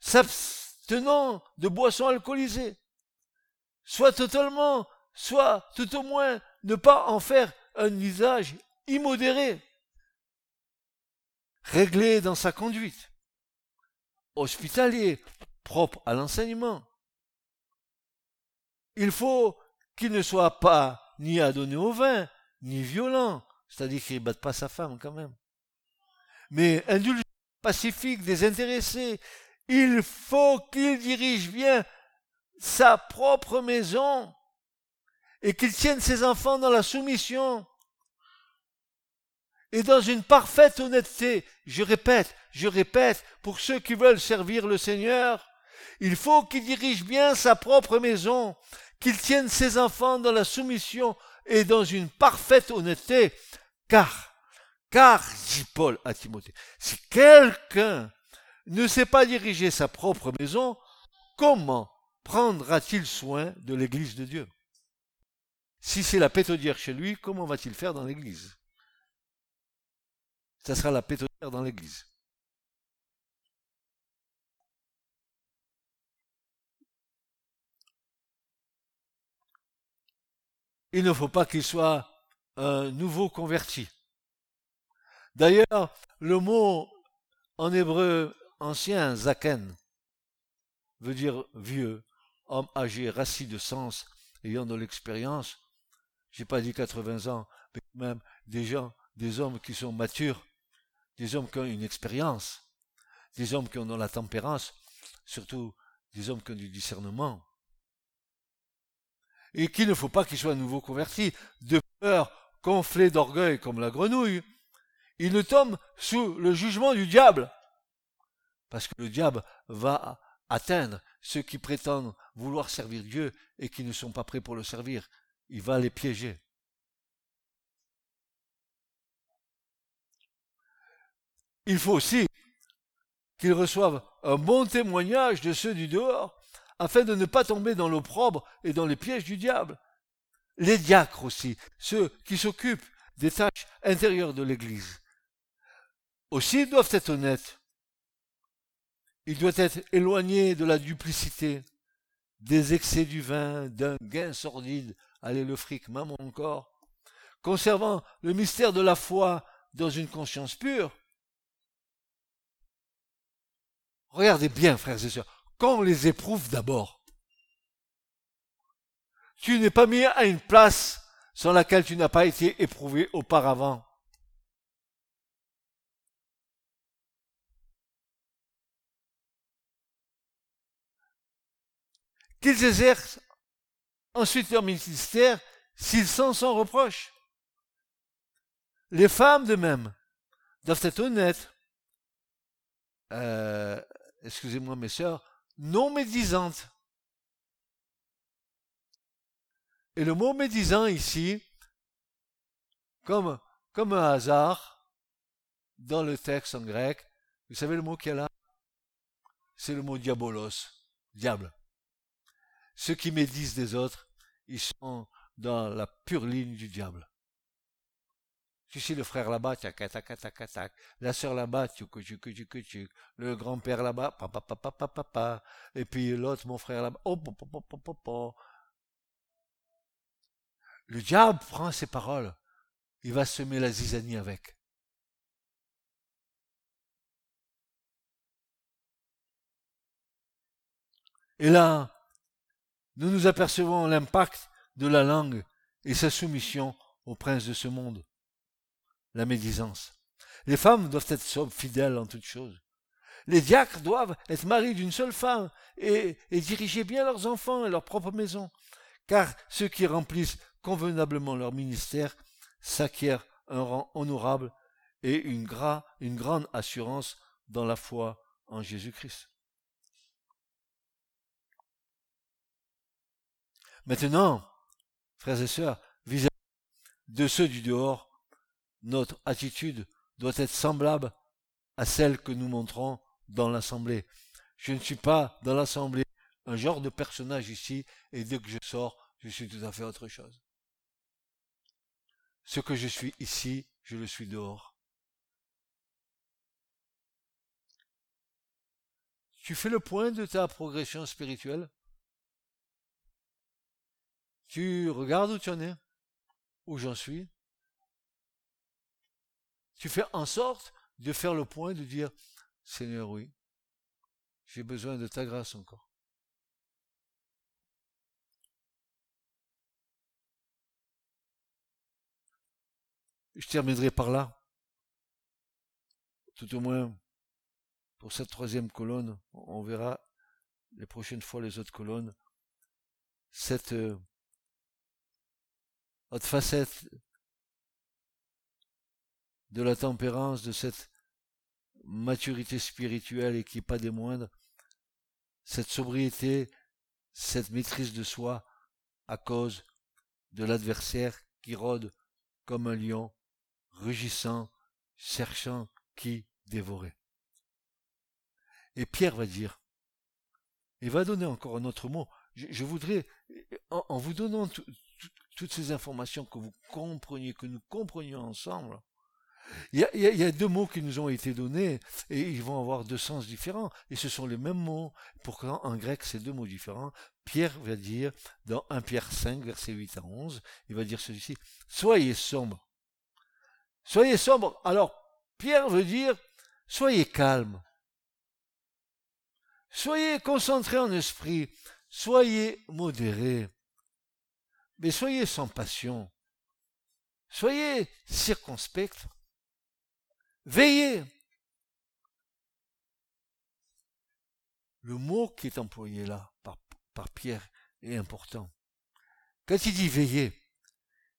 s'abstenant de boissons alcoolisées, soit totalement, soit tout au moins ne pas en faire un usage immodéré, réglé dans sa conduite, hospitalier, propre à l'enseignement. Il faut qu'il ne soit pas ni adonné au vin, ni violent, c'est-à-dire qu'il ne batte pas sa femme quand même, mais indulgent, pacifique, désintéressé. Il faut qu'il dirige bien sa propre maison et qu'il tienne ses enfants dans la soumission et dans une parfaite honnêteté. Je répète, je répète, pour ceux qui veulent servir le Seigneur, il faut qu'il dirige bien sa propre maison, qu'il tienne ses enfants dans la soumission et dans une parfaite honnêteté, car, car, dit Paul à Timothée, si quelqu'un ne sait pas diriger sa propre maison, comment prendra-t-il soin de l'église de Dieu? Si c'est la pétodière chez lui, comment va-t-il faire dans l'église? Ça sera la pétodière dans l'église. Il ne faut pas qu'il soit un nouveau converti. D'ailleurs, le mot en hébreu ancien, zaken, veut dire vieux, homme âgé, rassis de sens, ayant de l'expérience. J'ai pas dit 80 ans, mais même des gens, des hommes qui sont matures, des hommes qui ont une expérience, des hommes qui ont de la tempérance, surtout des hommes qui ont du discernement. Et qu'il ne faut pas qu'ils soient à nouveau convertis, de peur, gonflés d'orgueil comme la grenouille. Ils ne tombent sous le jugement du diable. Parce que le diable va atteindre ceux qui prétendent vouloir servir Dieu et qui ne sont pas prêts pour le servir. Il va les piéger. Il faut aussi qu'ils reçoivent un bon témoignage de ceux du dehors, afin de ne pas tomber dans l'opprobre et dans les pièges du diable. Les diacres aussi, ceux qui s'occupent des tâches intérieures de l'Église, aussi doivent être honnêtes. Il doit être éloigné de la duplicité, des excès du vin, d'un gain sordide, allez le fric, maman encore, conservant le mystère de la foi dans une conscience pure. Regardez bien, frères et sœurs, qu'on les éprouve d'abord. Tu n'es pas mis à une place sans laquelle tu n'as pas été éprouvé auparavant. qu'ils exercent ensuite leur ministère s'ils sont sans reproche. Les femmes de même doivent être honnêtes, euh, excusez-moi mes sœurs, non médisantes. Et le mot médisant ici, comme, comme un hasard, dans le texte en grec, vous savez le mot qu'il y a là? C'est le mot diabolos, diable. Ceux qui médisent des autres, ils sont dans la pure ligne du diable. Tu sais, le frère là-bas, tac, tac, tac, tac, la sœur là-bas, le grand-père là-bas, papa, papa, papa, papa, et puis l'autre, mon frère là-bas, oh, oh, oh, oh, oh. Le diable prend ces paroles, il va semer la zizanie avec. Et là, nous nous apercevons l'impact de la langue et sa soumission au prince de ce monde, la médisance. Les femmes doivent être fidèles en toutes choses. Les diacres doivent être mariés d'une seule femme et, diriger bien leurs enfants et leur propre maison, car ceux qui remplissent convenablement leur ministère s'acquièrent un rang honorable et une, une grande assurance dans la foi en Jésus-Christ. Maintenant, frères et sœurs, vis-à-vis de ceux du dehors, notre attitude doit être semblable à celle que nous montrons dans l'assemblée. Je ne suis pas dans l'assemblée un genre de personnage ici, et dès que je sors, je suis tout à fait autre chose. Ce que je suis ici, je le suis dehors. Tu fais le point de ta progression spirituelle? Tu regardes où tu en es? Où j'en suis? Tu fais en sorte de faire le point, de dire, Seigneur, oui, j'ai besoin de ta grâce encore. Je terminerai par là. Tout au moins, pour cette troisième colonne, on verra les prochaines fois les autres colonnes, cette euh, autre facette de la tempérance, de cette maturité spirituelle et qui n'est pas des moindres, cette sobriété, cette maîtrise de soi à cause de l'adversaire qui rôde comme un lion, rugissant, cherchant qui dévorer. Et Pierre va dire, il va donner encore un autre mot. Je, voudrais, en, vous donnant toutes ces informations, que vous compreniez, que nous comprenions ensemble, il y, a, deux mots qui nous ont été donnés et ils vont avoir deux sens différents. Et ce sont les mêmes mots. Pourquoi en grec c'est deux mots différents Pierre va dire dans 1 Pierre 5, verset 8 à 11, il va dire ceci. Soyez sombre. Soyez sombre. Alors, Pierre veut dire soyez calme. Soyez concentré en esprit. Soyez modéré. Mais soyez sans passion. Soyez circonspect. Veillez. Le mot qui est employé là par, par Pierre est important. Quand il dit veillez,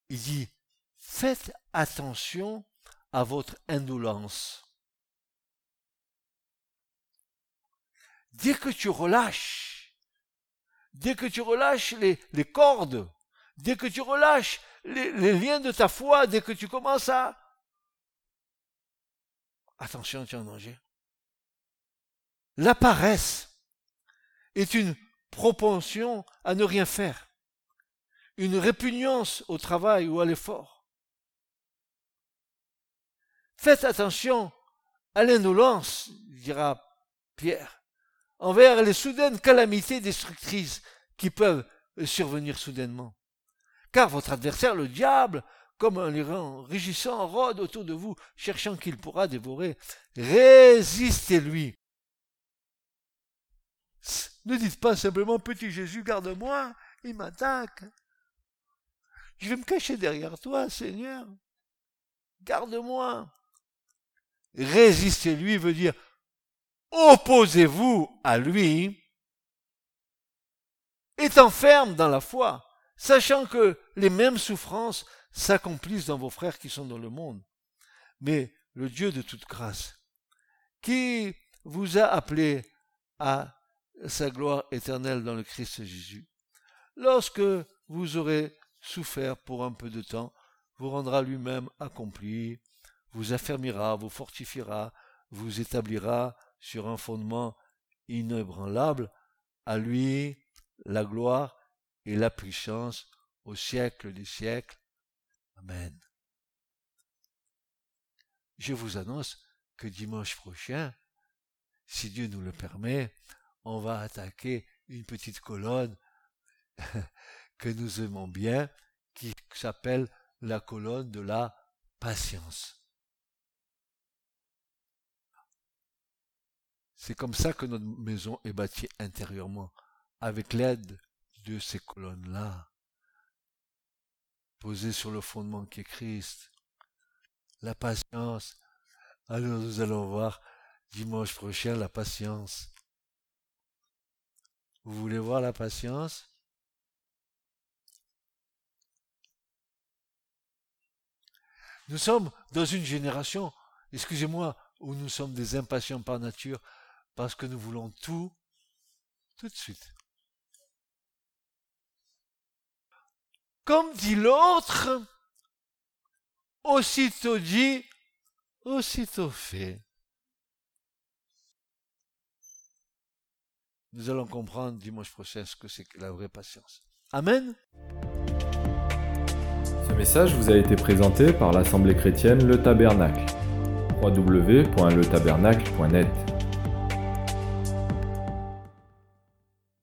il dit faites attention à votre indolence. Dès que tu relâches, dès que tu relâches les, cordes, dès que tu relâches les, les liens de ta foi, dès que tu commences à Attention, tu es en danger. La paresse est une propension à ne rien faire, une répugnance au travail ou à l'effort. Faites attention à l'indolence, dira Pierre, envers les soudaines calamités destructrices qui peuvent survenir soudainement. Car votre adversaire, le diable, comme un lion rugissant, rôde autour de vous, cherchant qu'il pourra dévorer. Résistez-lui. Ne dites pas simplement, petit Jésus, garde-moi, il m'attaque. Je vais me cacher derrière toi, Seigneur. Garde-moi. Résistez-lui veut dire, opposez-vous à lui, étant ferme dans la foi, sachant que les mêmes souffrances s'accomplissent dans vos frères qui sont dans le monde. Mais le Dieu de toute grâce, qui vous a appelé à sa gloire éternelle dans le Christ Jésus, lorsque vous aurez souffert pour un peu de temps, vous rendra lui-même accompli, vous affermira, vous fortifiera, vous établira sur un fondement inébranlable, à lui la gloire et la puissance au siècle des siècles. Amen. Je vous annonce que dimanche prochain, si Dieu nous le permet, on va attaquer une petite colonne [laughs] que nous aimons bien, qui s'appelle la colonne de la patience. C'est comme ça que notre maison est bâtie intérieurement, avec l'aide de ces colonnes-là posé sur le fondement qui est Christ. La patience. Alors nous allons voir dimanche prochain la patience. Vous voulez voir la patience? Nous sommes dans une génération, excusez-moi, où nous sommes des impatients par nature, parce que nous voulons tout tout de suite. Comme dit l'autre, aussitôt dit, aussitôt fait. Nous allons comprendre dimanche prochain ce que c'est que la vraie patience. Amen. message vous a été présenté par l'Assemblée chrétienne Le Tabernacle. www.letabernacle.net